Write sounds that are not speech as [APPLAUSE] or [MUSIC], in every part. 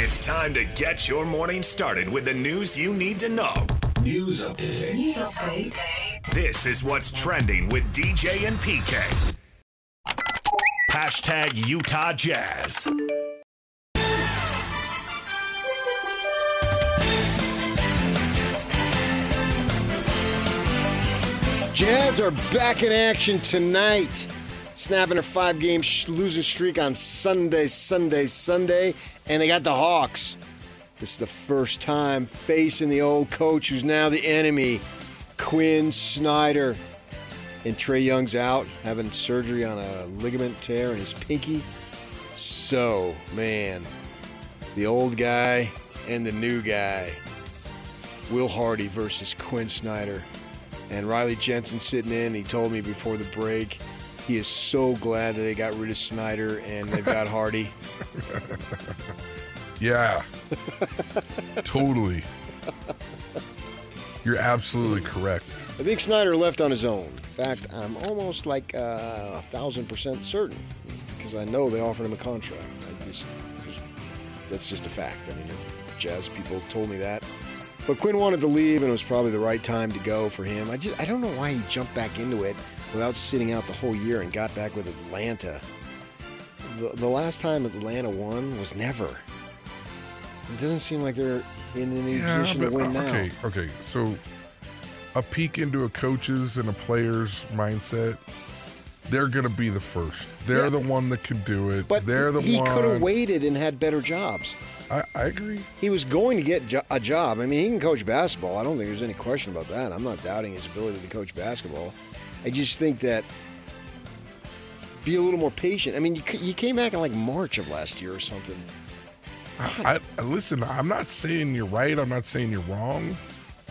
It's time to get your morning started with the news you need to know. News update. News update. This is what's trending with DJ and PK. Hashtag Utah Jazz. Jazz are back in action tonight, snapping a five game sh- losing streak on Sunday, Sunday, Sunday, and they got the Hawks. This is the first time facing the old coach who's now the enemy, Quinn Snyder. And Trae Young's out, having surgery on a ligament tear in his pinky. So, man, the old guy and the new guy. Will Hardy versus Quinn Snyder. And Riley Jensen sitting in, he told me before the break, he is so glad that they got rid of Snyder and they got [LAUGHS] Hardy. Yeah. totally. You're absolutely correct. I think Snyder left on his own. In fact, I'm almost like uh, a thousand percent certain because I know they offered him a contract. I just, that's just a fact. I mean, Jazz people told me that. But Quinn wanted to leave, and it was probably the right time to go for him. I just, I don't know why he jumped back into it without sitting out the whole year and got back with Atlanta. The, the last time Atlanta won was never. It doesn't seem like they're in any position to win uh, now. okay, okay. So a peek into a coach's and a player's mindset. They're gonna be the first. They're Yeah. the one that can do it. But they're the he one. He could have waited and had better jobs. I, I agree. He was going to get jo- a job. I mean, he can coach basketball. I don't think there's any question about that. I'm not doubting his ability to coach basketball. I just think that be a little more patient. I mean, you, you came back in like March of last year or something. I, I listen. I'm not saying you're right. I'm not saying you're wrong.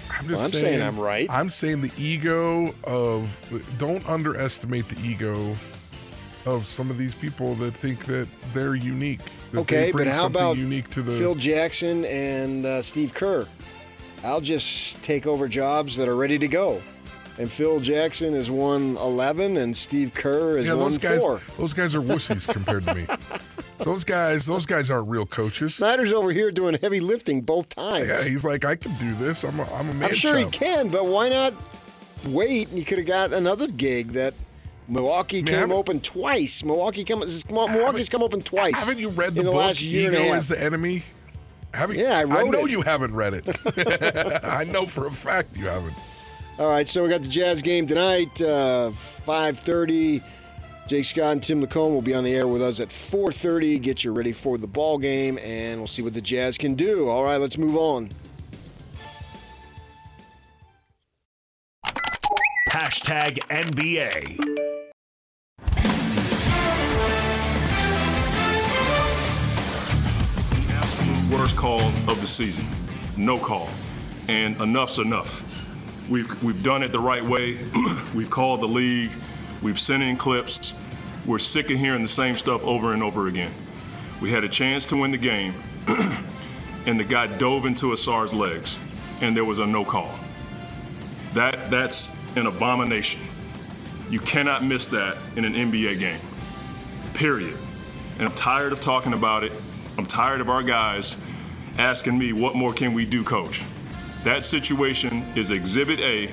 I'm just Well, I'm saying I'm right. I'm saying the ego of don't underestimate the ego of some of these people that think that they're unique. that they Okay, bring but how about unique to the Phil Jackson and uh, Steve Kerr? I'll just take over jobs that are ready to go. And Phil Jackson has won 11, and Steve Kerr has yeah, won those guys. four. Those guys are wussies compared to me. [LAUGHS] Those guys. Those guys aren't real coaches. Snyder's over here doing heavy lifting both times. Yeah, he's like, I can do this. I'm a, I'm a man. I'm sure he can, but why not wait? And he could have got another gig that Milwaukee Man, came open twice. Milwaukee come, Milwaukee's come open twice. Haven't you read the the book last year Ego and a half? is the Enemy? Haven't, Yeah, I wrote know it. you haven't read it. [LAUGHS] [LAUGHS] I know for a fact you haven't. All right, so we got the Jazz game tonight, uh, 5:30. Jake Scott and Tim Lacombe will be on the air with us at 4:30. Get you ready for the ball game, and we'll see what the Jazz can do. All right, let's move on. Hashtag NBA. worst call of the season. No call. And enough's enough. We've, we've done it the right way. [CLEARS THROAT] we've called the league. We've sent in clips. We're sick of hearing the same stuff over and over again. We had a chance to win the game, [CLEARS THROAT] and the guy dove into Ausar's legs, and there was a no call. That, that's an abomination. You cannot miss that in an NBA game. Period. And I'm tired of talking about it. I'm tired of our guys asking me, what more can we do, coach? That situation is exhibit A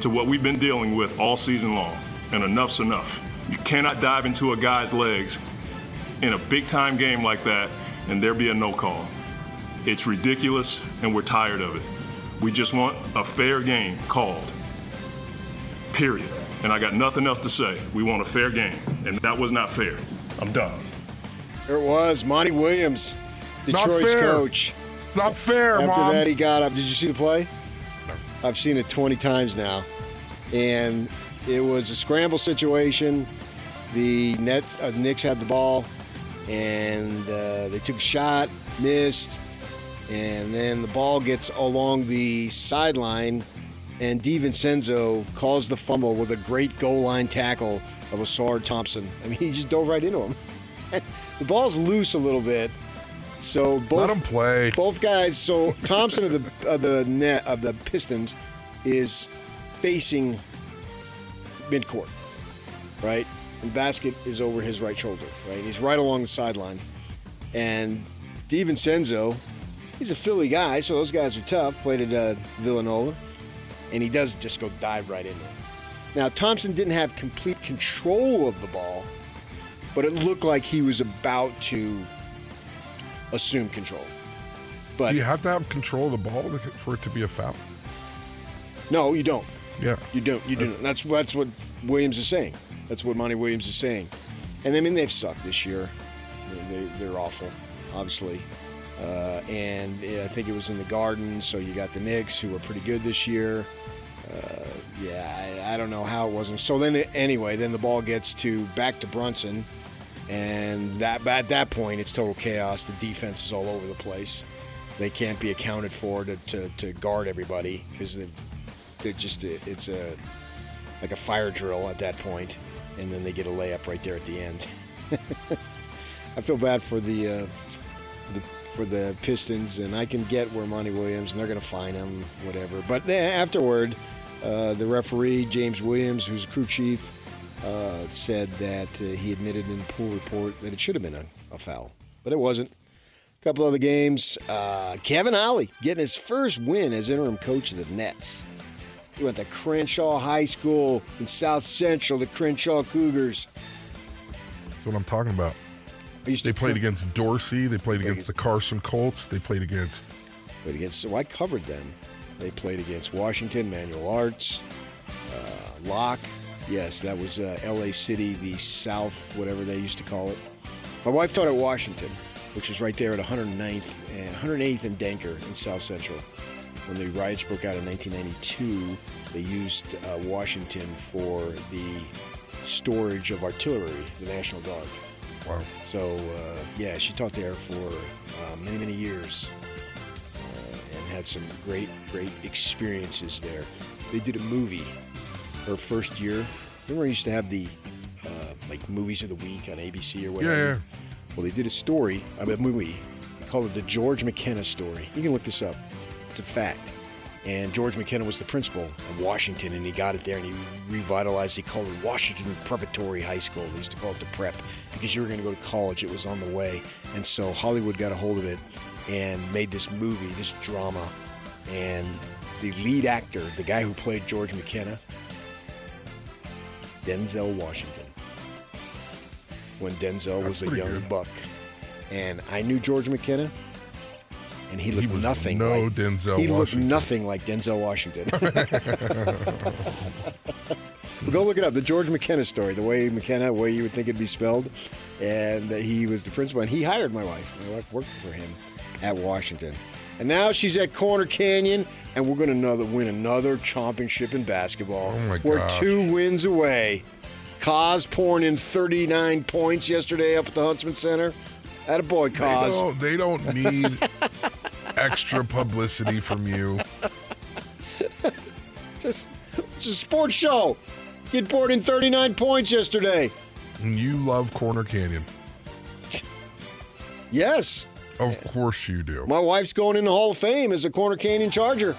to what we've been dealing with all season long. And enough's enough. You cannot dive into a guy's legs in a big time game like that and there be a no call. It's ridiculous and we're tired of it. We just want a fair game called. Period. And I got nothing else to say. We want a fair game. And that was not fair. I'm done. There it was, Monty Williams, Not Detroit's fair. coach. It's not fair, After mom. that, he got up. Did you see the play? I've seen it 20 times now. And it was a scramble situation. The Nets, uh, Knicks had the ball, and uh, they took a shot, missed, and then the ball gets along the sideline, and DiVincenzo calls the fumble with a great goal line tackle of Ausar Thompson. I mean, he just dove right into him. [LAUGHS] the ball's loose a little bit, so both Let him play. both guys. So Thompson of the of the net of the Pistons is facing midcourt, right? And basket is over his right shoulder, right? He's right along the sideline, and DiVincenzo, he's a Philly guy, so those guys are tough. Played at uh, Villanova, and he does just go dive right into it. Now Thompson didn't have complete control of the ball, but it looked like he was about to assume control. But Do you have to have control of the ball for it to be a foul? no, you don't. Yeah. You don't. You don't. That's that's what Williams is saying. That's what Monty Williams is saying. And I mean, they've sucked this year. They, they're awful, obviously. Uh, and yeah, I think it was in the Garden. So you got the Knicks, who were pretty good this year. Uh, yeah, I, I don't know how it wasn't. So then, anyway, then the ball gets to back to Brunson, and that at that point, it's total chaos. The defense is all over the place. They can't be accounted for to, to, to guard everybody because they're, just it's a like a fire drill at that point, and then they get a layup right there at the end. [LAUGHS] I feel bad for the, uh, the for the Pistons, and I can get where Monty Williams, and they're going to fine him, whatever. But then afterward, uh, the referee James Williams, who's crew chief, uh, said that uh, he admitted in the pool report that it should have been a, a foul, but it wasn't. A couple other games. Uh, Kevin Ollie getting his first win as interim coach of the Nets. He went to Crenshaw High School in South Central, the Crenshaw Cougars. That's what I'm talking about. They to played against Dorsey. They played against the Carson Colts. They played against. played against. So I covered them. They played against Washington, Manual Arts, uh, Locke. Yes, that was uh, L.A. City, the South, whatever they used to call it. My wife taught at Washington, which was right there at 109th and 108th and Denker in South Central. When the riots broke out in 1992, they used uh, Washington for the storage of artillery, the National Guard. Wow. So uh, yeah, she taught there for uh, many many years uh, and had some great great experiences there. They did a movie her first year. Remember, we used to have the uh, like movies of the week on ABC or whatever. Yeah, yeah. Well, they did a story, I mean, a movie. Called it the George McKenna story. You can look this up. It's a fact. And George McKenna was the principal of Washington, and he got it there and he revitalized. He called it Washington Preparatory High School. They used to call it the Prep because you were going to go to college. It was on the way, and so Hollywood got a hold of it and made this movie, this drama. And the lead actor, the guy who played George McKenna, Denzel Washington. When Denzel That's was a young good. buck, and I knew George McKenna, and he looked was nothing no like Denzel He looked Washington. nothing like Denzel Washington. [LAUGHS] Go look it up. The George McKenna story. The way McKenna, the way you would think it'd be spelled, and that he was the principal, and he hired my wife. My wife worked for him at Washington, and now she's at Corner Canyon, and we're going to another win another championship in basketball. Oh my We're gosh. two wins away. Kaz pouring in 39 points yesterday up at the Huntsman Center. At a boy, Cos. They don't, they don't need [LAUGHS] extra publicity from you. Just, it's a sports show. Kid poured in 39 points yesterday. And you love Corner Canyon. [LAUGHS] Yes. Of course you do. My wife's going in the Hall of Fame as a Corner Canyon Charger.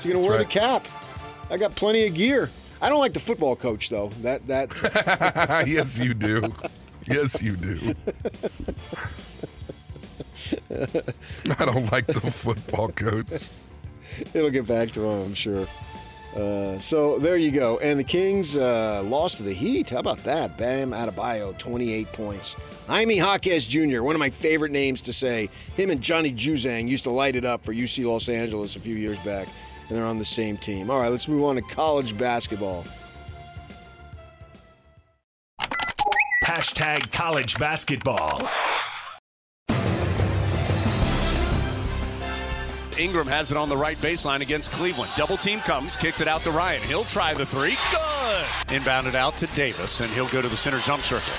She's gonna wear right. the cap. I got plenty of gear. I don't like the football coach though. That that [LAUGHS] yes, you do. Yes, you do. [LAUGHS] [LAUGHS] I don't like the football coach. it'll get back to him, I'm sure. Uh, so there you go. And the Kings uh, lost to the Heat. How about that? Bam Adebayo, 28 points. Jaime Jaquez Jr., one of my favorite names to say. Him and Johnny Juzang used to light it up for UC Los Angeles a few years back, and they're on the same team. All right, let's move on to college basketball. Hashtag college basketball. Ingram has it on the right baseline against Cleveland. Double team comes, kicks it out to Ryan. He'll try the three. Good. Inbounded out to Davis, and he'll go to the center jump circle.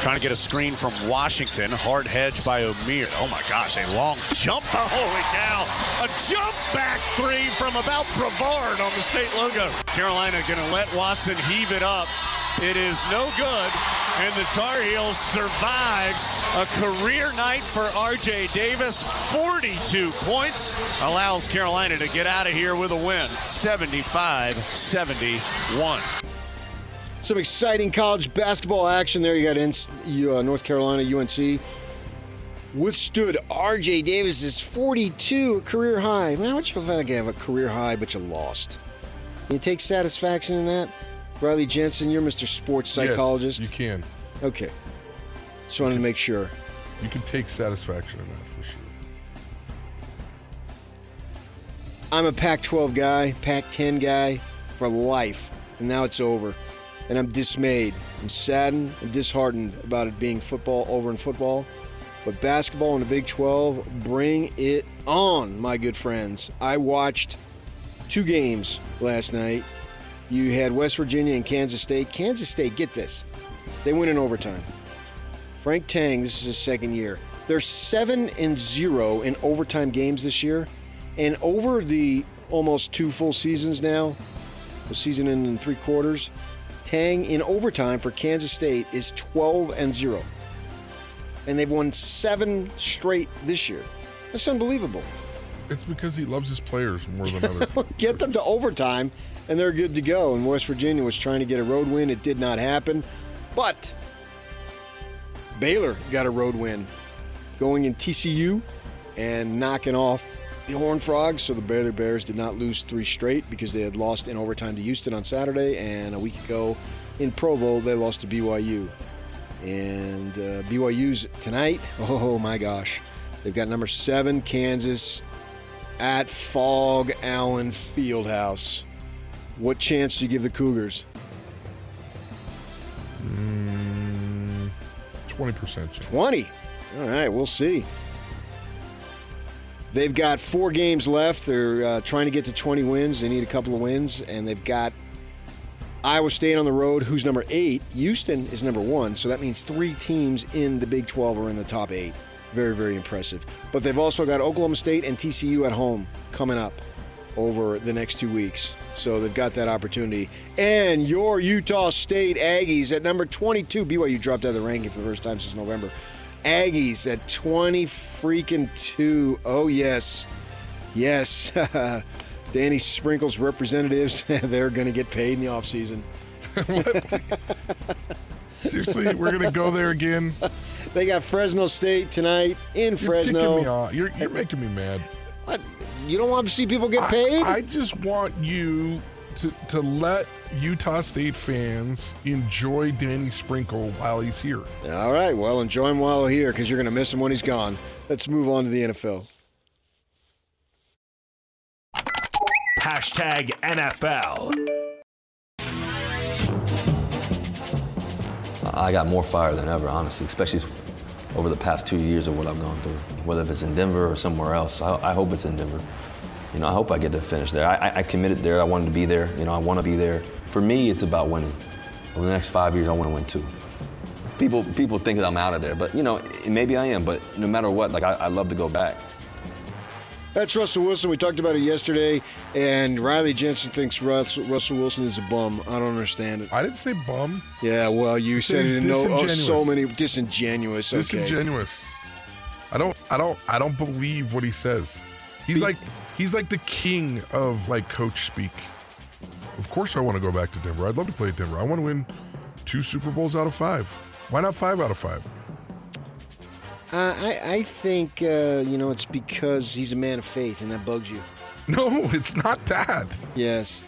Trying to get a screen from Washington. Hard hedge by O'Meara. Oh my gosh, a long jump. [LAUGHS] Holy cow. A jump back three from about Brevard on the state logo. Carolina going to let Watson heave it up. It is no good, and the Tar Heels survive a career night for R.J. Davis. 42 points allows Carolina to get out of here with a win. 75-71. Some exciting college basketball action there. You got in, you, uh, North Carolina, UNC. withstood R.J. Davis's 42 career high. Man, much of a have a career high, but you lost? Can you take satisfaction in that? Riley Jensen, you're Mr. Sports Yes, Psychologist. you can. okay. Just wanted to make sure. You can take satisfaction in that for sure. I'm a Pac 12 guy, Pac 10 guy for life, and now it's over. And I'm dismayed. I'm saddened and disheartened about it being football over in football. But basketball in the Big 12, bring it on, my good friends. I watched two games last night. You had West Virginia and Kansas State. Kansas State, get this, they win in overtime. Frank Tang, this is his second year. They're seven and zero in overtime games this year, and over the almost two full seasons now, the season in three quarters, Tang in overtime for Kansas State is 12 and zero, and they've won seven straight this year. That's unbelievable. It's because he loves his players more than others. [LAUGHS] Get them to overtime, and they're good to go. And West Virginia was trying to get a road win. It did not happen. But Baylor got a road win going in TCU and knocking off the Horned Frogs. So the Baylor Bears did not lose three straight because they had lost in overtime to Houston on Saturday. And a week ago in Provo, they lost to BYU. And uh, BYU's tonight, [LAUGHS] oh my gosh. They've got number seven, Kansas, at Phog Allen Fieldhouse. What chance do you give the Cougars? Twenty percent chance. 20. All right, we'll see. They've got four games left. They're uh, trying to get to 20 wins. They need a couple of wins, and they've got Iowa State on the road, who's number eight. Houston is number one, so that means three teams in the Big 12 are in the top eight. Very, very impressive. But they've also got Oklahoma State and TCU at home coming up over the next two weeks. So they've got that opportunity. And your Utah State Aggies at number 22. BYU dropped out of the ranking for the first time since November. Aggies at 20 freaking 2. Oh, yes. Yes. [LAUGHS] Danny Sprinkle's representatives, [LAUGHS] they're going to get paid in the offseason. [LAUGHS] Seriously, we're gonna go there again. They got Fresno State tonight in You're Fresno. You're, you're making me mad. What? You don't want to see people get I- paid? I, just want you to to let Utah State fans enjoy Danny Sprinkle while he's here. All right, well, enjoy him while he's here because you're going to miss him when he's gone. Let's move on to the NFL. Hashtag NFL. I got more fire than ever, honestly, especially over the past two years of what I've gone through. Whether if it's in Denver or somewhere else, I, I hope it's in Denver. You know, I hope I get to finish there. I, I- I committed there. I wanted to be there. You know, I want to be there. For me, it's about winning. Over the next five years, I want to win two. People, people think that I'm out of there, but you know, maybe I am. But no matter what, like I, I love to go back. That's Russell Wilson. We talked about it yesterday, and Riley Jensen thinks Russell, Russell Wilson is a bum. I don't understand it. I didn't say bum. Yeah, well, you said it in no, oh, so many disingenuous. Okay. Disingenuous. I don't. I don't. I don't believe what he says. He's Be- like. He's like the king of like coach speak. Of course, I want to go back to Denver. I'd love to play at Denver. I want to win two Super Bowls out of five. Why not five out of five? Uh, I, I think uh, you know it's because he's a man of faith, and that bugs you. [LAUGHS] No, it's not that. Yes,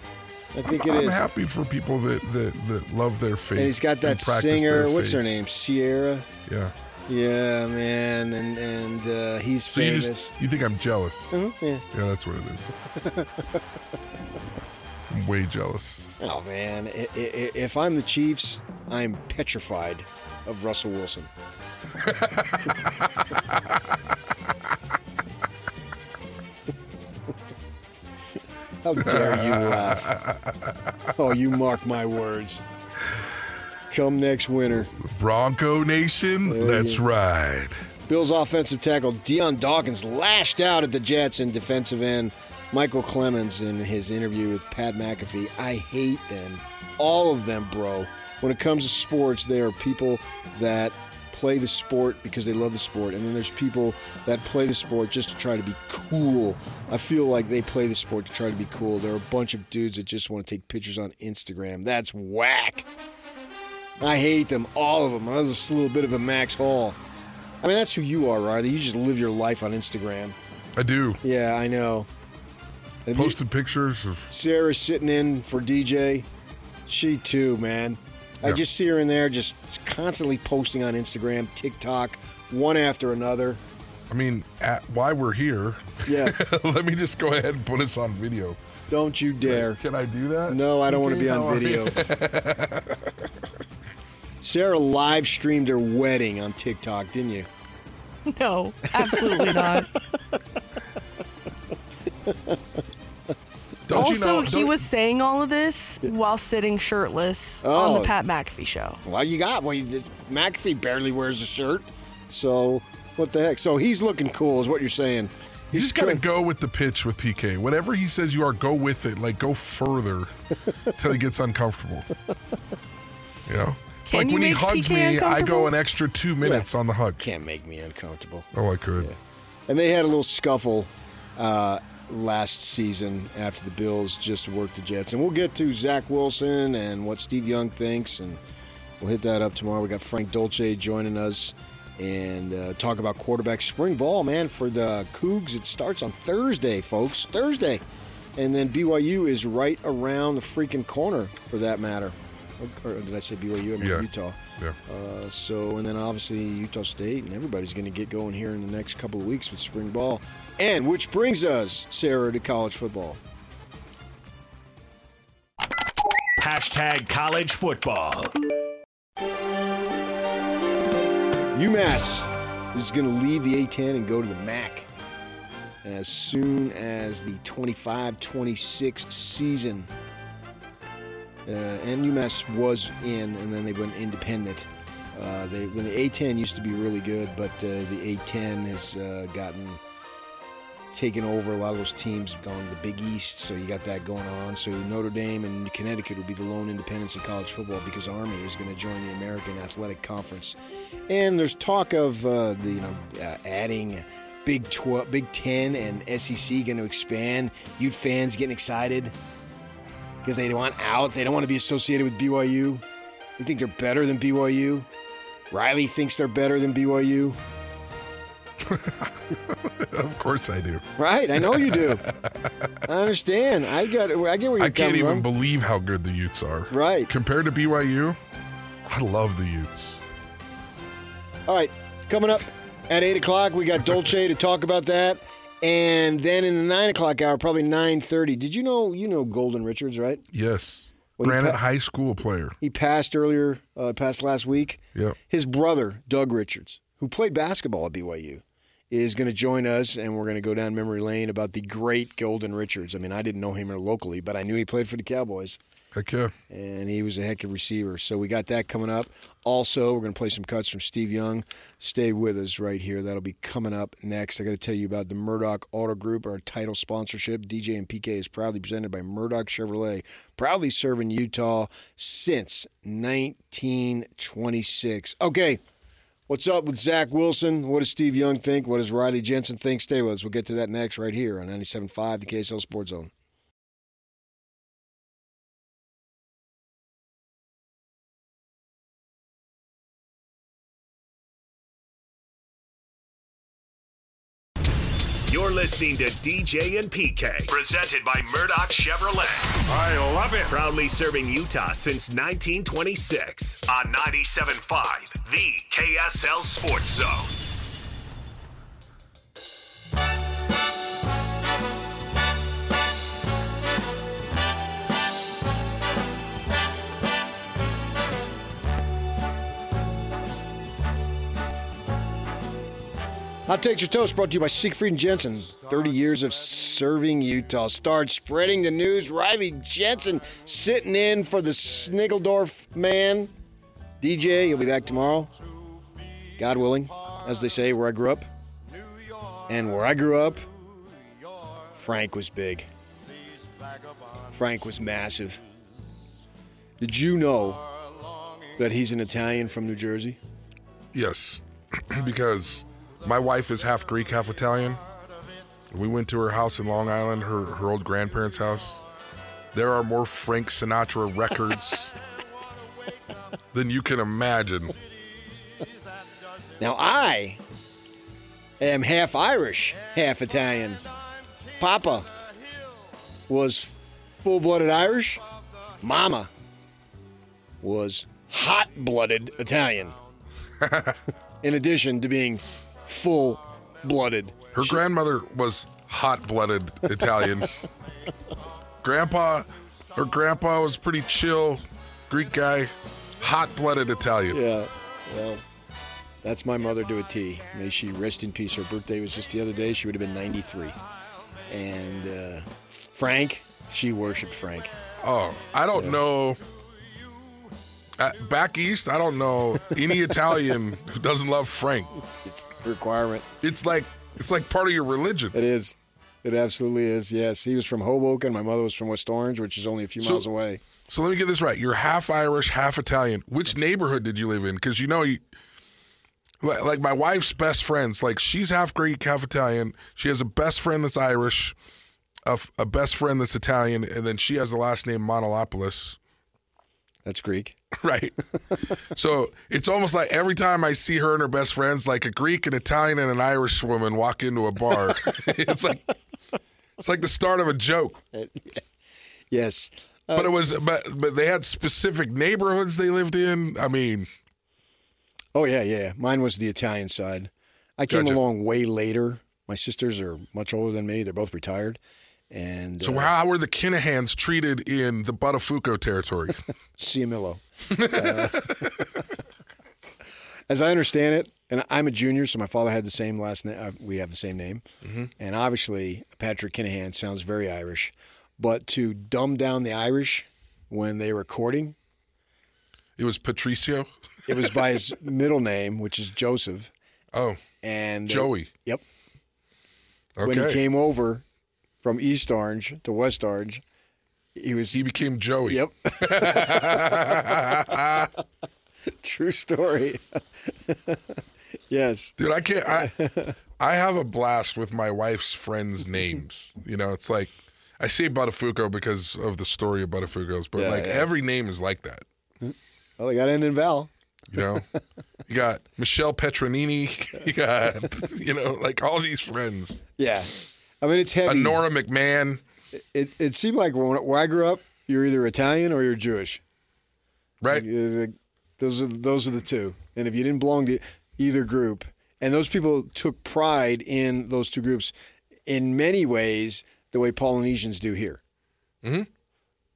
I think I'm, it I'm is. happy for people that, that that love their faith. And he's got that singer. What's her name? Ciara. Yeah. Yeah, man, and and uh, he's So you famous. just you think I'm jealous? Mhm, yeah. Yeah, that's what it is. [LAUGHS] I'm way jealous. Oh man, I- I- if I'm the Chiefs, I'm petrified of Russell Wilson. [LAUGHS] How dare you laugh? Oh, you mark my words. Come next winter. Bronco Nation, let's ride. Bills offensive tackle Dion Dawkins lashed out at the Jets and defensive end Micheal Clemons in his interview with Pat McAfee. I hate them. All of them, bro. When it comes to sports, there are people that play the sport because they love the sport, and then there's people that play the sport just to try to be cool. I feel like they play the sport to try to be cool. There are a bunch of dudes that just want to take pictures on Instagram. That's whack. I hate them, all of them. That was just a little bit of a Max Hall. I mean, that's who you are, Riley. You just live your life on Instagram. I do. Yeah, I know. Have you- Posted pictures of. Sarah's sitting in for DJ. She too, man. I just see her in there, just constantly posting on Instagram, TikTok, one after another. I mean, at, why we're here. Yeah. [LAUGHS] Let me just go ahead and put us on video. Don't you dare. Can I do that? No, I don't want to be on video. [LAUGHS] you? Sarah live streamed her wedding on TikTok, didn't you? [LAUGHS] No, absolutely [LAUGHS] not. Don't you also, know? he don't- was saying all of this while sitting shirtless on Oh. the Pat McAfee show. Well, you got. Well, you did, McAfee barely wears a shirt, so what the heck? So he's looking cool, is what you're saying. You just gotta go with the pitch with PK. Whatever he says you are, go with it. Like go further [LAUGHS] till he gets uncomfortable. You know, it's Can like when he hugs PK me, I go an extra two minutes on the hug. Can't make me uncomfortable. Oh, I could. And they had a little scuffle uh, last season after the Bills just worked the Jets. And we'll get to Zach Wilson and what Steve Young thinks, and we'll hit that up tomorrow. We got Frank Dolce joining us and uh, talk about quarterback spring ball, man, for the Cougs. It starts on Thursday, folks. Thursday. And then BYU is right around the freaking corner, for that matter. Or, or did I say BYU? I mean Yeah. Utah. Yeah. Uh, so, and then obviously Utah State, and everybody's going to get going here in the next couple of weeks with spring ball. And which brings us, Sarah, to college football. Hashtag college football. UMass is going to leave the A10 and go to the MAC as soon as the 25 26 season. Uh, and UMass was in, and then they went independent. Uh, they when the A10 used to be really good, but uh, the A10 has uh, gotten taken over. A lot of those teams have gone to the Big East, so you got that going on. So Notre Dame and Connecticut will be the lone independents in college football because Army is going to join the American Athletic Conference. And there's talk of uh, the you know uh, adding Big 12, Big 10, and SEC going to expand. Ute fans getting excited because they want out. They don't want to be associated with BYU. They think they're better than BYU. Riley thinks they're better than BYU. [LAUGHS] Of course I do. Right, I know you do. [LAUGHS] I understand. I got. I get where you're I can't even from. believe how good the Utes are. Right. Compared to BYU, I love the Utes. All right, coming up at eight o'clock, we got Dolce to talk about that, and then in the nine o'clock hour, probably nine thirty. Did you know? You know Golden Richards, right? Yes. Well, Granite pa- High School player. He passed earlier, uh, passed last week. Yep. His brother, Doug Richards, who played basketball at BYU, is going to join us, and we're going to go down memory lane about the great Golden Richards. I mean, I didn't know him locally, but I knew he played for the Cowboys. Heck yeah. and he was a heck of a receiver. So we got that coming up. Also, we're going to play some cuts from Steve Young. Stay with us right here. That'll be coming up next. I got to tell you about the Murdock Auto Group, our title sponsorship. DJ and PK is proudly presented by Murdock Chevrolet, proudly serving Utah since 1926. Okay. What's up with Zach Wilson? What does Steve Young think? What does Riley Jensen think? Stay with us. We'll get to that next right here on 97.5, the KSL Sports Zone. Listening to DJ and PK, presented by Murdock Chevrolet. I love it. Proudly serving Utah since 1926 on 97.5, the KSL Sports Zone. Hot Takes Your Toast brought to you by Siegfried and Jensen. 30 years of serving Utah. Start spreading the news. Riley Jensen sitting in for the Snigeldorf man. DJ, you'll be back tomorrow. God willing, as they say, where I grew up. And where I grew up, Frank was big. Frank was massive. Did you know that he's an Italian from New Jersey? Yes, [CLEARS THROAT] because my wife is half Greek, half Italian. We went to her house in Long Island, her, her old grandparents' house. There are more Frank Sinatra records [LAUGHS] than you can imagine. Now, I am half Irish, half Italian. Papa was full blooded Irish. Mama was hot blooded Italian. [LAUGHS] In addition to being full blooded. Her grandmother was hot blooded Italian. [LAUGHS] grandpa, her grandpa was pretty chill, Greek guy, hot blooded Italian. Yeah, well, that's my mother to a T. May she rest in peace. Her birthday was just the other day. She would have been 93. And uh, Frank, she worshipped Frank. Oh, I don't know. Uh, back east, I don't know any Italian who doesn't love Frank. It's a requirement. It's like it's like part of your religion. It is. It absolutely is. Yes, he was from Hoboken. My mother was from West Orange, which is only a few So- miles away. So let me get this right. You're half Irish, half Italian. Which neighborhood did you live in? Because you know, you, like my wife's best friends, like she's half Greek, half Italian. She has a best friend that's Irish, a best friend that's Italian, and then she has the last name Monolopoulos. That's Greek. [LAUGHS] Right. so it's almost like every time I see her and her best friends, like a Greek, an Italian, and an Irish woman walk into a bar. [LAUGHS] it's like it's like the start of a joke. [LAUGHS] Yes. Uh, but it was but but they had specific neighborhoods they lived in. I mean, Oh yeah, yeah. Mine was the Italian side. I came Gotcha. along way later. My sisters are much older than me. They're both retired. And so uh, how were the Kinahans treated in the Buttafuoco territory? [LAUGHS] [LAUGHS] Ciamillo. Uh, [LAUGHS] as I understand it, and I'm a junior, so my father had the same last name. Uh, we have the same name, and obviously Patrick Kinahan sounds very Irish. But to dumb down the Irish when they were courting, it was Patricio. it was by his middle name, which is Joseph, Oh, and they- Joey. Yep. Okay. When he came over from East Orange to West Orange, he was he became Joey. Yep. [LAUGHS] True story. [LAUGHS] yes. Dude, I can't. I I have a blast with my wife's friends' names. You know, it's like I say Buttafuoco because of the story of Buttafuocos, but Yeah, like yeah. every name is like that. Well, they got in in Val. You know, you got Michelle Petronini. [LAUGHS] You got you know like all these friends. Yeah. I mean, it's A heavy. Nora McMahon. it, it seemed like when, where I grew up, you're either Italian or you're Jewish. Right. Like- those are those are the two. And if you didn't belong to either group, and those people took pride in those two groups, in many ways, the way Polynesians do here. Mhm.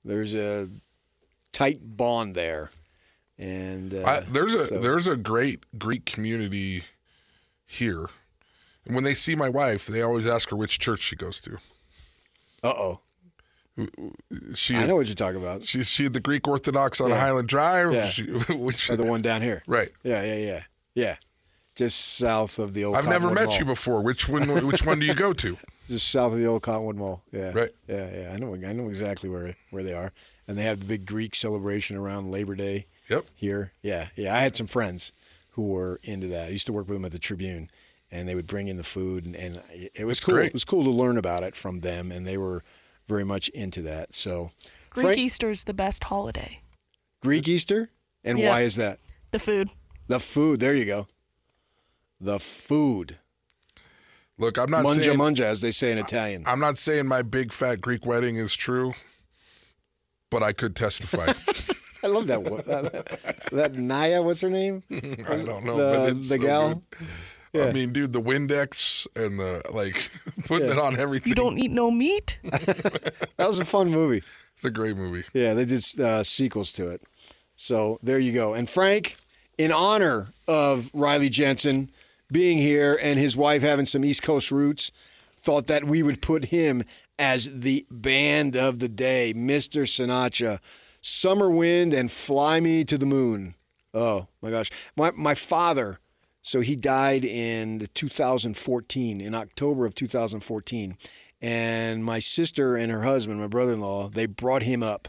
There's a tight bond there, and uh, I, there's a so- there's a great Greek community here. And when they see my wife, they always ask her which church she goes to. Uh oh. She I know what you're talking about. She's she the Greek Orthodox on Yeah. Highland Drive. Yeah. She, [LAUGHS] which, Or the one down here. right. Yeah, yeah, yeah, yeah. Just south of the old. I've never met Mall. you before. Which one? [LAUGHS] Which one do you go to? Just south of the old Cottonwood Mall. Yeah. Right. Yeah, yeah. I know. I know exactly where where they are, and they have the big Greek celebration around Labor Day. Yep. Here. Yeah, yeah. I had some friends who were into that. I used to work with them at the Tribune, and they would bring in the food, and, and it was That's cool. great. It was cool to learn about it from them, and they were very much into that. So, Greek Frank- is the best holiday. Greek Easter, and Yeah. why is that? The food. The food. There you go. The food. Look, I'm not Munja saying munja, as they say in Italian. I'm not saying my big fat Greek wedding is true, but I could testify. [LAUGHS] I love that one. That, that Naya, what's her name? [LAUGHS] I don't know, The- but it's the so gal? good. I mean, dude, the Windex and the like [LAUGHS] putting it on everything. You don't eat no meat? [LAUGHS] That was a fun movie. It's a great movie. Yeah, they did uh, sequels to it. So there you go. And Frank, in honor of Riley Jensen being here and his wife having some East Coast roots, thought that we would put him as the band of the day, Mr. Sinatra, Summer Wind and Fly Me to the Moon. Oh my gosh. My my father, so he died in the 2014, in October of 2014. And my sister and her husband, my brother-in-law, they brought him up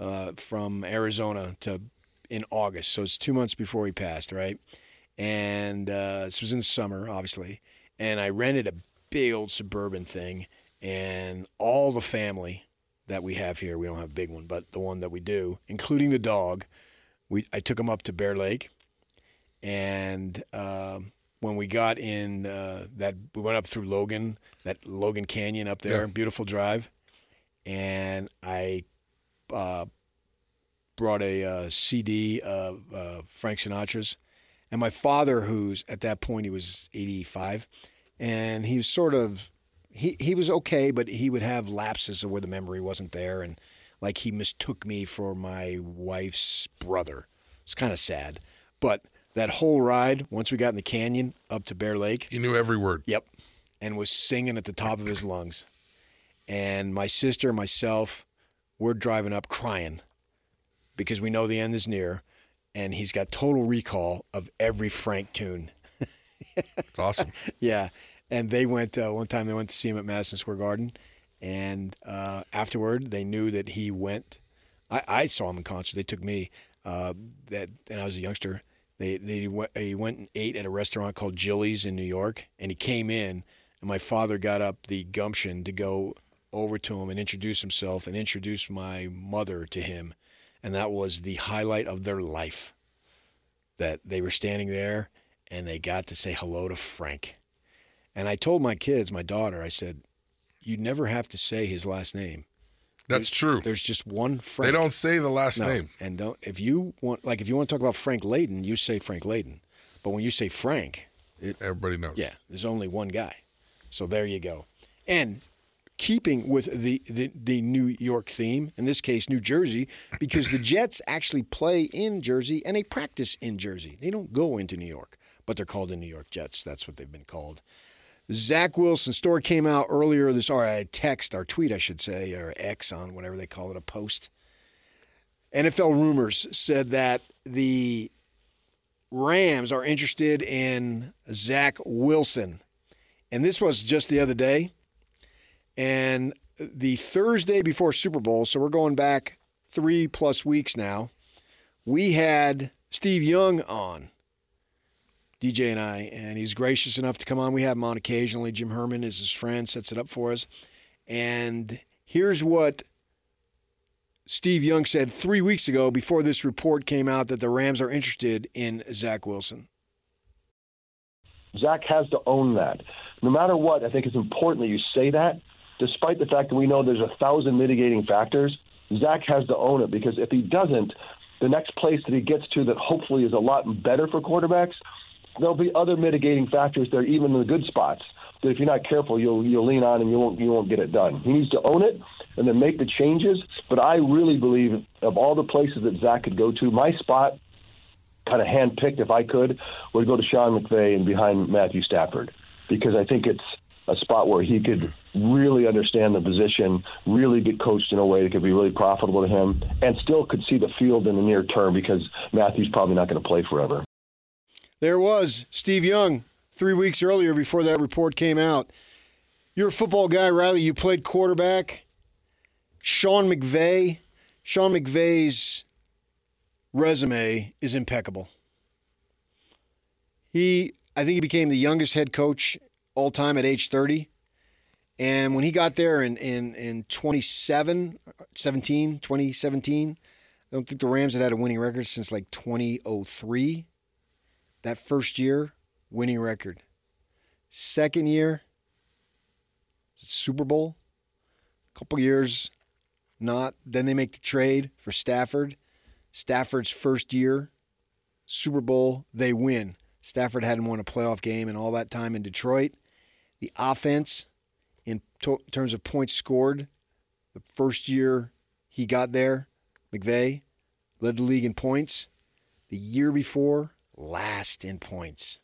uh, from Arizona to in August. So it's two months before he passed, right? And uh, this was in summer, obviously. And I rented a big old suburban thing, and all the family that we have here, we don't have a big one, but the one that we do, including the dog, we I took him up to Bear Lake, and um, when we got in uh, that we went up through Logan, that Logan Canyon up there, Yeah. beautiful drive, and I uh, brought a uh, CD of uh, Frank Sinatra's, and my father, who's at that point he was eighty five, and he was sort of he he was okay, but he would have lapses of where the memory wasn't there, and like he mistook me for my wife's brother. It's kind of sad, but that whole ride once we got in the canyon up to Bear Lake, He knew every word. Yep. And was singing at the top of his lungs. And my sister and myself, we're driving up crying because we know the end is near. And he's got total recall of every Frank tune. It's awesome. [LAUGHS] Yeah. And they went, uh, one time they went to see him at Madison Square Garden. And uh, afterward, they knew that he went. I, I saw him in concert. They took me. Uh, that and I was a youngster. They they went, he went and ate at a restaurant called Jilly's in New York, and he came in, and my father got up the gumption to go over to him and introduce himself and introduce my mother to him, and that was the highlight of their life. That they were standing there and they got to say hello to Frank, and I told my kids, my daughter, I said, "You never have to say his last name. That's true. There's just one Frank." They don't say the last No. name. And don't if you want like if you want to talk about Frank Layden, you say Frank Layden. But when you say Frank, Everybody knows. yeah, there's only one guy. So there you go. And keeping with the, the the New York theme, in this case New Jersey, because the [LAUGHS] Jets actually play in Jersey and they practice in Jersey. They don't go into New York, but they're called the New York Jets. That's what they've been called. Zach Wilson story came out earlier this or a text or tweet I should say or X on whatever they call it a post. NFL rumors said that the Rams are interested in Zach Wilson. And this was just the other day. And the Thursday before Super Bowl, so we're going back three plus weeks now, we had Steve Young on, DJ and I, and he's gracious enough to come on. We have him on occasionally. Jim Herman is his friend, sets it up for us. And here's what Steve Young said three weeks ago before this report came out that the Rams are interested in Zach Wilson. Zach has to own that. No matter what, I think it's important that you say that, despite the fact that we know there's a thousand mitigating factors. Zach has to own it because if he doesn't, the next place that he gets to that hopefully is a lot better for quarterbacks, there'll be other mitigating factors there, even in the good spots. That if you're not careful, you'll you'll lean on and you won't you won't get it done. He needs to own it and then make the changes. But I really believe of all the places that Zach could go to, my spot kind of handpicked if I could, would go to Sean McVay and behind Matthew Stafford because I think it's a spot where he could really understand the position, really get coached in a way that could be really profitable to him, and still could see the field in the near term because Matthew's probably not going to play forever. There was Steve Young three weeks earlier before that report came out. You're a football guy, Riley. You played quarterback. Sean McVay. Sean McVay's resume is impeccable. He, I think he became the youngest head coach all time at age 30. And when he got there in, in, in 27, 17, 2017, I don't think the Rams had had a winning record since like 2003 that first year, winning record. Second year, Super Bowl. Couple years, not. Then they make the trade for Stafford. Stafford's first year, Super Bowl, they win. Stafford hadn't won a playoff game in all that time in Detroit. The offense, in to- terms of points scored, the first year he got there, McVay led the league in points. The year before, last in points.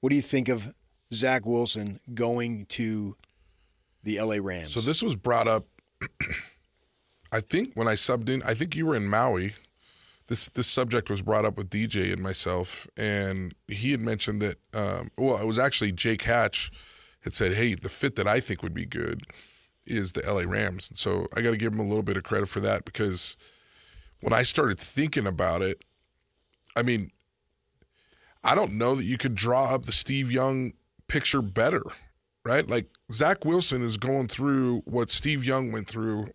What do you think of Zach Wilson going to the LA Rams? So this was brought up. [CLEARS THROAT] I think when I subbed in, I think you were in Maui. This this subject was brought up with DJ and myself, and he had mentioned that. Um, well, it was actually Jake Hatch had said, "Hey, the fit that I think would be good is the LA Rams." And so I got to give him a little bit of credit for that because when I started thinking about it, I mean, I don't know that you could draw up the Steve Young picture better, right? Like Zach Wilson is going through what Steve Young went through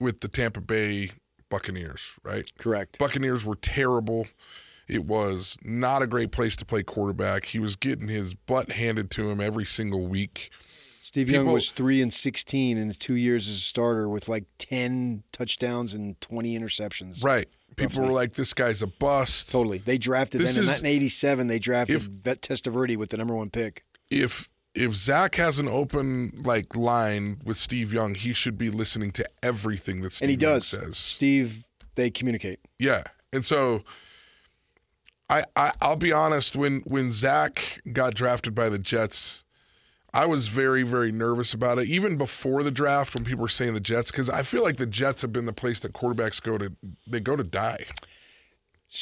with the Tampa Bay Buccaneers, right? Correct. Buccaneers were terrible. It was not a great place to play quarterback. He was getting his butt handed to him every single week. Steve People- Young was three and sixteen in his two years as a starter with like ten touchdowns and twenty interceptions. Right. People were like, this guy's a bust. Totally. They drafted This then is- in '87. They drafted if- Vet Testaverde with the number one pick. If if Zach has an open like line with Steve Young, he should be listening to everything that Steve and he Young does. says. Steve, they communicate. Yeah, and so I, I I'll be honest when when Zach got drafted by the Jets, I was very very nervous about it. Even before the draft, when people were saying the Jets, because I feel like the Jets have been the place that quarterbacks go to they go to die.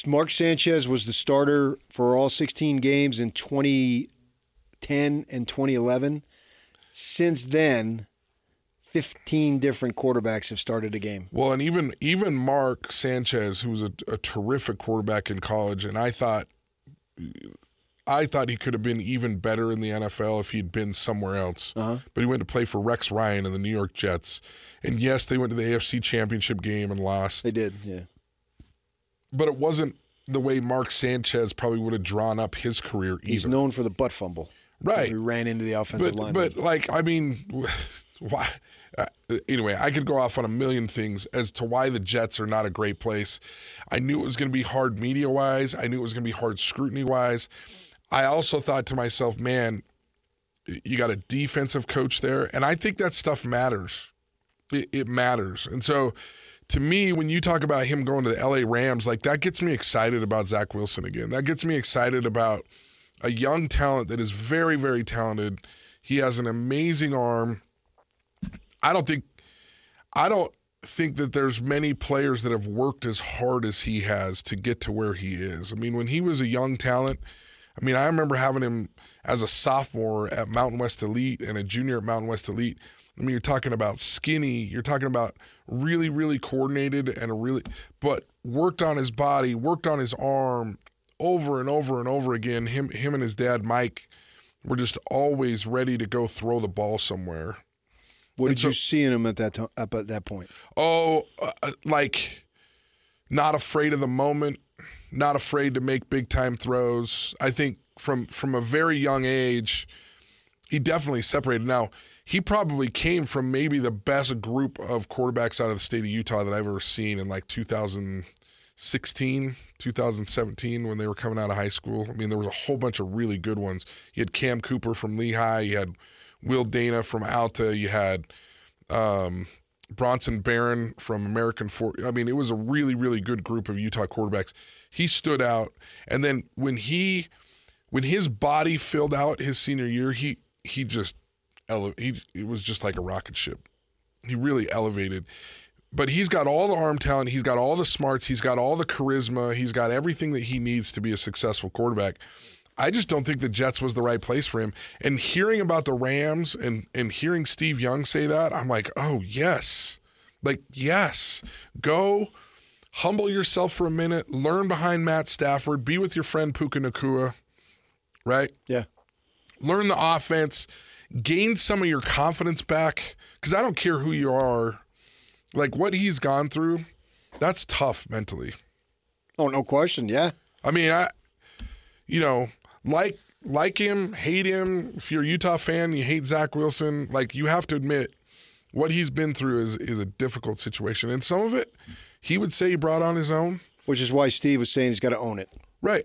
Mark Sanchez was the starter for all 16 games in 2010 and 2011. Since then, 15 different quarterbacks have started a game. Well, and even even Mark Sanchez, who was a, a terrific quarterback in college, and I thought I thought he could have been even better in the NFL if he'd been somewhere else. Uh-huh. But he went to play for Rex Ryan and the New York Jets. And yes, they went to the AFC Championship game and lost. They did, yeah. But it wasn't the way Mark Sanchez probably would have drawn up his career either. He's known for the butt fumble. Right. He ran into the offensive but, line. but like I mean, [LAUGHS] why? Uh, anyway, I could go off on a million things as to why the Jets are not a great place. I knew it was going to be hard media wise. I knew it was going to be hard scrutiny wise. I also thought to myself, man, you got a defensive coach there, and I think that stuff matters. It, it matters, and so. To me, when you talk about him going to the LA Rams, like that gets me excited about Zach Wilson again. That gets me excited about a young talent that is very, very talented. He has an amazing arm. I don't think I don't think that there's many players that have worked as hard as he has to get to where he is. I mean, when he was a young talent, I mean, I remember having him as a sophomore at Mountain West Elite and a junior at Mountain West Elite. I mean, you're talking about skinny, you're talking about really, really coordinated and really, but worked on his body, worked on his arm over and over and over again. Him, him and his dad, Mike, were just always ready to go throw the ball somewhere. what and did you see in him at that to- up at that point? Oh, uh, like not afraid of the moment, not afraid to make big time throws. I think from from a very young age, he definitely separated. Now he probably came from maybe the best group of quarterbacks out of the state of Utah that I've ever seen in like 2016, 2017 when they were coming out of high school. I mean, there was a whole bunch of really good ones. You had Cam Cooper from Lehi, you had Will Dana from Alta, you had um, Bronson Barron from American Fork. I mean, it was a really, really good group of Utah quarterbacks. He stood out, and then when he, when his body filled out his senior year, he he just, ele- he it was just like a rocket ship. He really elevated. But he's got all the arm talent. He's got all the smarts. He's got all the charisma. He's got everything that he needs to be a successful quarterback. I just don't think the Jets was the right place for him. And hearing about the Rams and and hearing Steve Young say that, I'm like, oh yes, like yes, go humble yourself for a minute, learn behind Matt Stafford, be with your friend Puka Nacua, right? Yeah. Learn the offense, gain some of your confidence back. Because I don't care who you are, like what he's gone through, that's tough mentally. Oh, no question. Yeah. I mean, I, you know, like like him, hate him. If you're a Utah fan, you hate Zach Wilson. Like you have to admit, what he's been through is is a difficult situation, and some of it, he would say he brought on his own. Which is why Steve was saying he's got to own it. Right.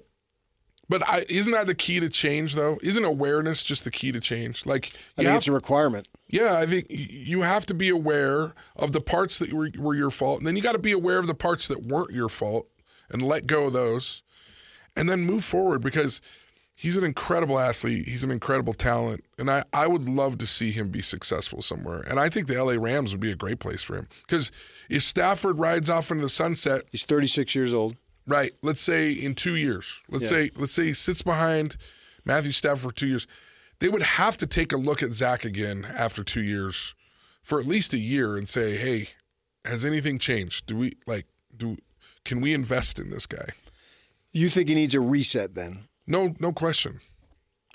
But I, isn't that the key to change, though? Isn't awareness just the key to change? Like, I think have- it's a requirement. yeah, I think you have to be aware of the parts that were, were your fault, and then you got to be aware of the parts that weren't your fault, and let go of those, and then move forward because he's an incredible athlete. He's an incredible talent, and I, I would love to see him be successful somewhere. And I think the LA Rams would be a great place for him because if Stafford rides off into the sunset, He's 36 years old. Right. Let's say in two years. Let's Yeah. say let's say he sits behind Matthew Stafford for two years. They would have to take a look at Zach again after two years, for at least a year, and say, "Hey, has anything changed? Do we like do? Can we invest in this guy?" You think he needs a reset then No, no question.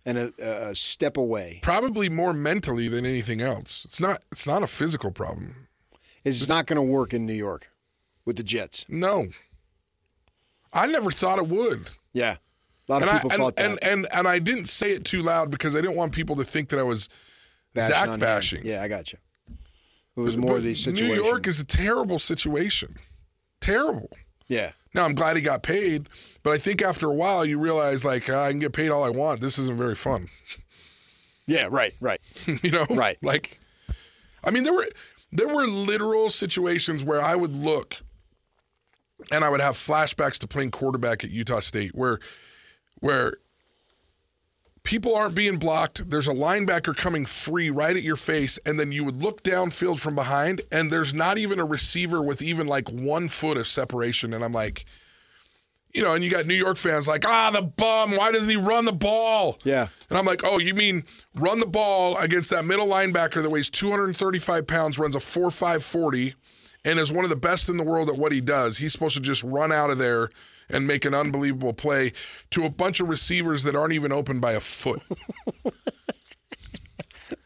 and a, a step away? Probably more mentally than anything else. It's not. It's not a physical problem. It's not going to work in New York with the Jets. No. I never thought it would. Yeah. A lot of and people I, and, thought that. and, and and I didn't say it too loud because I didn't want people to think that I was Bashing Zach on him. bashing. Yeah, I got you. It was more But the situation. New York is a terrible situation. Terrible. Yeah. Now I'm glad he got paid, but I think after a while you realize like "Ah, I can get paid all I want. This isn't very fun. [LAUGHS] Yeah, right, right. [LAUGHS] you know, Right. Like, I mean, there were there were literal situations where I would look, and I would have flashbacks to playing quarterback at Utah State, where where people aren't being blocked. There's a linebacker coming free right at your face, and then you would look downfield from behind, and there's not even a receiver with even like one foot of separation, and I'm like. You know, and you got New York fans like, ah, the bum. Why doesn't he run the ball? Yeah. And I'm like, oh, you mean run the ball against that middle linebacker that weighs 235 pounds, runs a 4.5 40, and is one of the best in the world at what he does. He's supposed to just run out of there and make an unbelievable play to a bunch of receivers that aren't even open by a foot. [LAUGHS]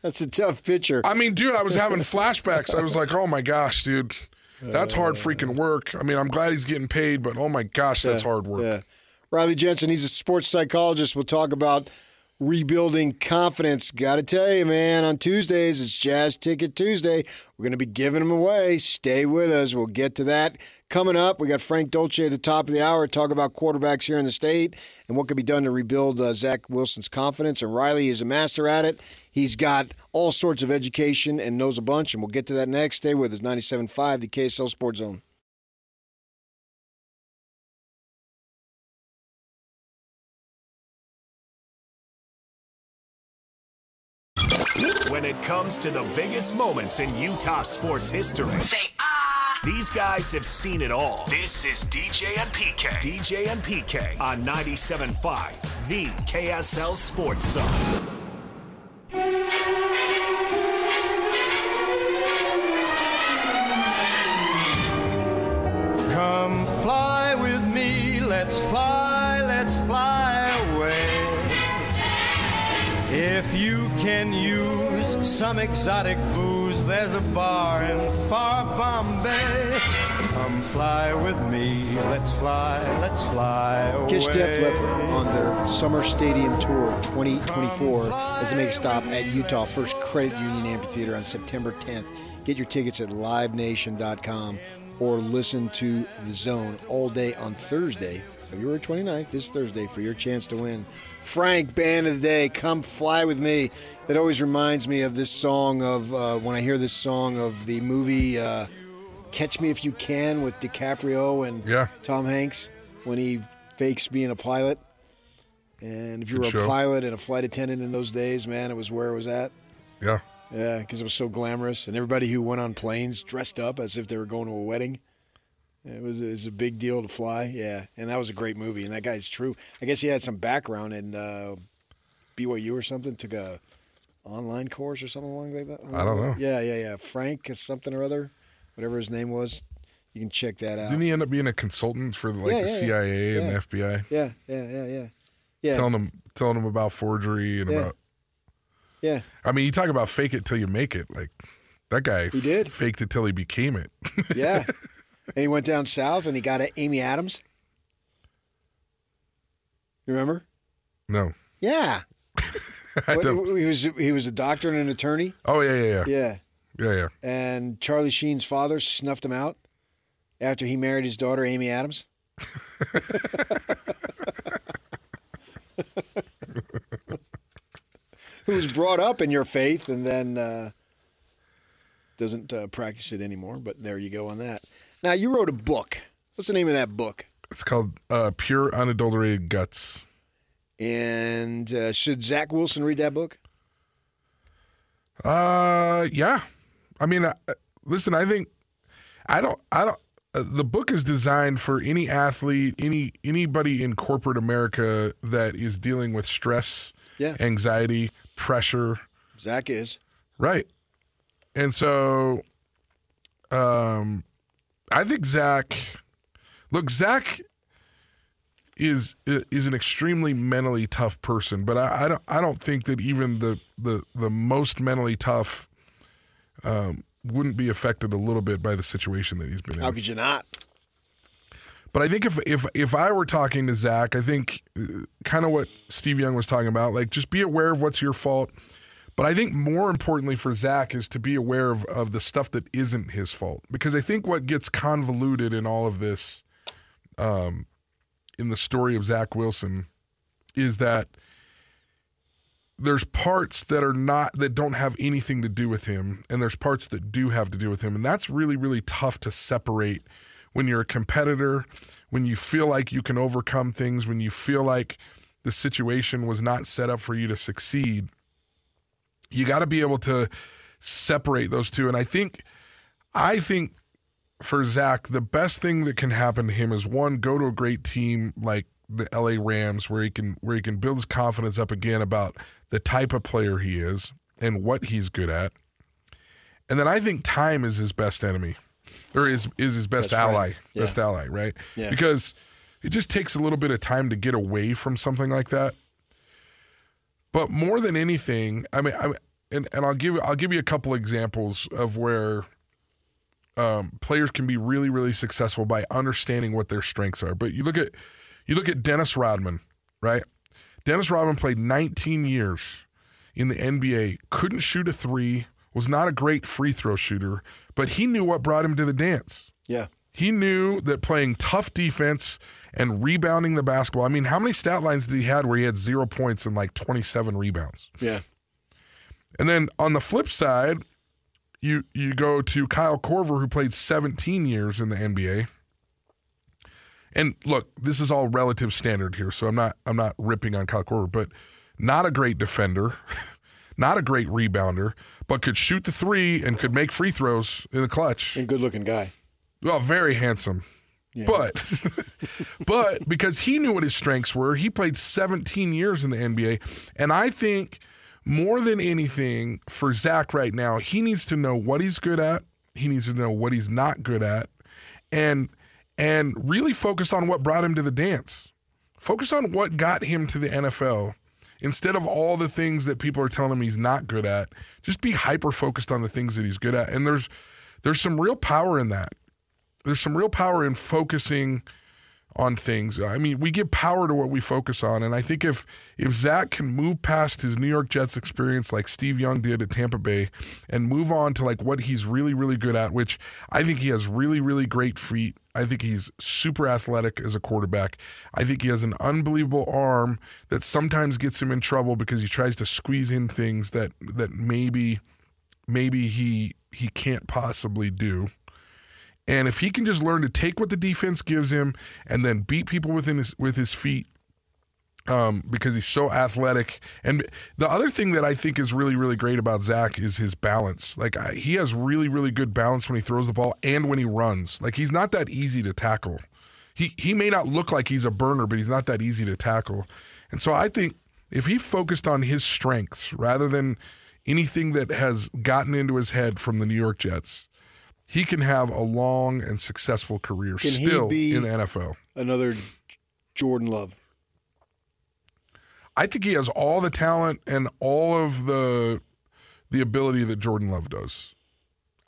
That's a tough picture. I mean, dude, I was having flashbacks. I was like, oh my gosh, dude, that's hard uh, freaking work. I mean, I'm glad he's getting paid, but oh my gosh, that's hard work. Yeah. Riley Jensen, he's a sports psychologist. We'll talk about rebuilding confidence. Got to tell you, man, on Tuesdays, it's Jazz Ticket Tuesday. We're going to be giving them away. Stay with us. We'll get to that coming up. We got Frank Dolce at the top of the hour. Talk about quarterbacks here in the state and what can be done to rebuild uh, Zach Wilson's confidence. And Riley is a master at it. He's got all sorts of education and knows a bunch, and we'll get to that next. Stay with us. 97.5, the KSL Sports Zone. When it comes to the biggest moments in Utah sports history, these guys have seen it all. This is DJ and PK. DJ and PK on 97.5, the KSL Sports Zone. Some exotic booze, there's a bar in far Bombay. Come fly with me, let's fly, let's fly away. Catch Def Leppard on their Summer Stadium Tour 2024 as they make a stop at Utah First Credit Union Amphitheater on September 10th. Get your tickets at livenation.com or listen to The Zone all day on Thursday, February 29th, this Thursday, for your chance to win. Frank, band of the day, come fly with me. That always reminds me of this song of uh, when I hear this song of the movie uh, Catch Me If You Can with DiCaprio and Yeah. Tom Hanks when he fakes being a pilot. And if you Good were a show. pilot and a flight attendant in those days, man, it was where it was at. Yeah. Yeah, because it was so glamorous, and everybody who went on planes dressed up as if they were going to a wedding. It was, it was a big deal to fly. Yeah, and that was a great movie. And that guy's true. I guess he had some background in uh, BYU or something. Took a online course or something along like that. I don't know. Yeah, yeah, yeah. Frank is something or other, whatever his name was. You can check that out. Didn't he end up being a consultant for like Yeah, the yeah, yeah. CIA and the FBI, Yeah, yeah, yeah, yeah, yeah, telling them telling them about forgery and about? yeah. I mean, you talk about fake it till you make it. Like that guy He did. faked it till he became it. Yeah. [LAUGHS] and he went down south and he got Amy Adams. You remember? no, Yeah. [LAUGHS] I What- don't. he was he was a doctor and an attorney. Oh yeah, yeah, yeah, Yeah. yeah, yeah. And Charlie Sheen's father snuffed him out after he married his daughter Amy Adams. [LAUGHS] Who was brought up in your faith and then uh, doesn't uh, practice it anymore. But there you go on that. Now you wrote a book. What's the name of that book? It's called uh, Pure Unadulterated Guts. And uh, should Zach Wilson read that book? Uh, yeah. I mean, uh, listen. I think I don't. I don't. Uh, the book is designed for any athlete, any anybody in corporate America that is dealing with stress, Yeah. anxiety, pressure. Zach is. Right. And so um I think Zach look, Zach is is an extremely mentally tough person, but I, I don't I don't think that even the the, the most mentally tough um, wouldn't be affected a little bit by the situation that he's been in. How could you not? But I think if if if I were talking to Zach, I think uh, kind of what Steve Young was talking about, like just be aware of what's your fault. But I think more importantly for Zach is to be aware of, of the stuff that isn't his fault. Because I think what gets convoluted in all of this, um, in the story of Zach Wilson, is that there's parts that are not that don't have anything to do with him, and there's parts that do have to do with him. And that's really, really tough to separate when you're a competitor, when you feel like you can overcome things, when you feel like the situation was not set up for you to succeed you got to be able to separate those two. And I think, I think for Zach, the best thing that can happen to him is one, go to a great team like the LA Rams, where he can where he can build his confidence up again about the type of player he is and what he's good at. And then I think time is his best enemy, or is is his best, best ally, yeah. best ally, right? Yeah. Because it just takes a little bit of time to get away from something like that. But more than anything, I mean, I and, and I'll give I'll give you a couple examples of where um, players can be really really successful by understanding what their strengths are. But you look at you look at Dennis Rodman, right? Dennis Rodman played 19 years in the NBA, couldn't shoot a three, was not a great free throw shooter, but he knew what brought him to the dance. Yeah. He knew that playing tough defense and rebounding the basketball. I mean, how many stat lines did he had where he had zero points and like 27 rebounds? Yeah. And then on the flip side, you you go to Kyle Korver, who played 17 years in the NBA. And look, this is all relative standard here, so I'm not I'm not ripping on Kyle Korver, but not a great defender, [LAUGHS] not a great rebounder, but could shoot the three and could make free throws in the clutch. And good looking guy. Well, very handsome. Yeah. But [LAUGHS] but because he knew what his strengths were, he played 17 years in the NBA. And I think more than anything for Zach right now, he needs to know what he's good at. He needs to know what he's not good at. And and really focus on what brought him to the dance. Focus on what got him to the NFL instead of all the things that people are telling him he's not good at. Just be hyper focused on the things that he's good at. And there's there's some real power in that there's some real power in focusing on things. I mean, we give power to what we focus on, and I think if if Zach can move past his New York Jets experience like Steve Young did at Tampa Bay, and move on to like what he's really really good at, which I think he has really really great feet. I think he's super athletic as a quarterback. I think he has an unbelievable arm that sometimes gets him in trouble because he tries to squeeze in things that that maybe maybe he he can't possibly do. And if he can just learn to take what the defense gives him and then beat people within his with his feet, um, because he's so athletic. And the other thing that I think is really, really great about Zach is his balance. Like I, he has really, really good balance when he throws the ball and when he runs. Like he's not that easy to tackle. He he may not look like he's a burner, but he's not that easy to tackle. And so I think if he focused on his strengths rather than anything that has gotten into his head from the New York Jets, he can have a long and successful career can still in the NFL. Another Jordan Love. I think he has all the talent and all of the the ability that Jordan Love does.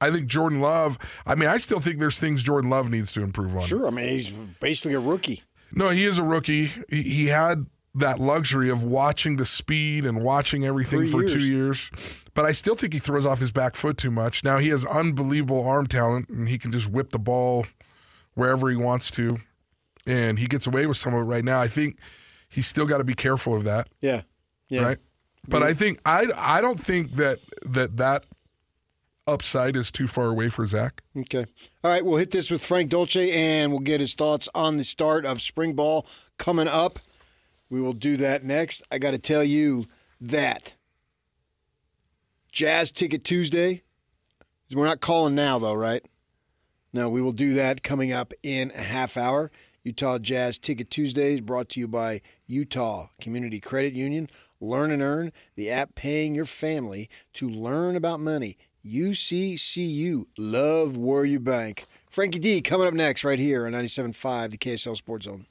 I think Jordan Love. I mean, I still think there's things Jordan Love needs to improve on. Sure, I mean he's basically a rookie. No, he is a rookie. He, he had that luxury of watching the speed and watching everything Three for years. two years. But I still think he throws off his back foot too much. Now he has unbelievable arm talent and he can just whip the ball wherever he wants to. And he gets away with some of it right now. I think he's still got to be careful of that. Yeah. Yeah. Right. But yeah. I think I I don't think that that that upside is too far away for Zach. Okay. All right, we'll hit this with Frank Dolce and we'll get his thoughts on the start of spring ball coming up. We will do that next. I got to tell you that Jazz Ticket Tuesday. We're not calling now, though, right? No, we will do that coming up in a half hour. Utah Jazz Ticket Tuesdays brought to you by Utah Community Credit Union. Learn and earn the app paying your family to learn about money. UCCU, love Warrior Bank. Frankie D coming up next right here on 97.5, the KSL Sports Zone.